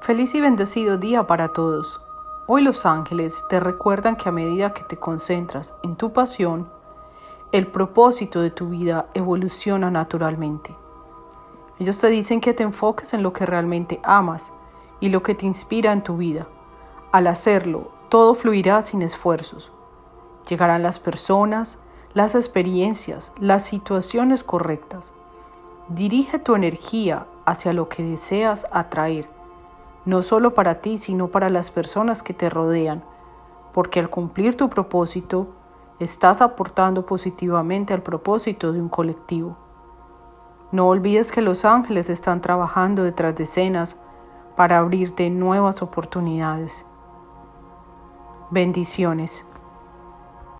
Feliz y bendecido día para todos. Hoy los ángeles te recuerdan que a medida que te concentras en tu pasión, el propósito de tu vida evoluciona naturalmente. Ellos te dicen que te enfoques en lo que realmente amas y lo que te inspira en tu vida. Al hacerlo, todo fluirá sin esfuerzos. Llegarán las personas, las experiencias, las situaciones correctas. Dirige tu energía hacia lo que deseas atraer no solo para ti, sino para las personas que te rodean, porque al cumplir tu propósito, estás aportando positivamente al propósito de un colectivo. No olvides que los ángeles están trabajando detrás de escenas para abrirte nuevas oportunidades. Bendiciones.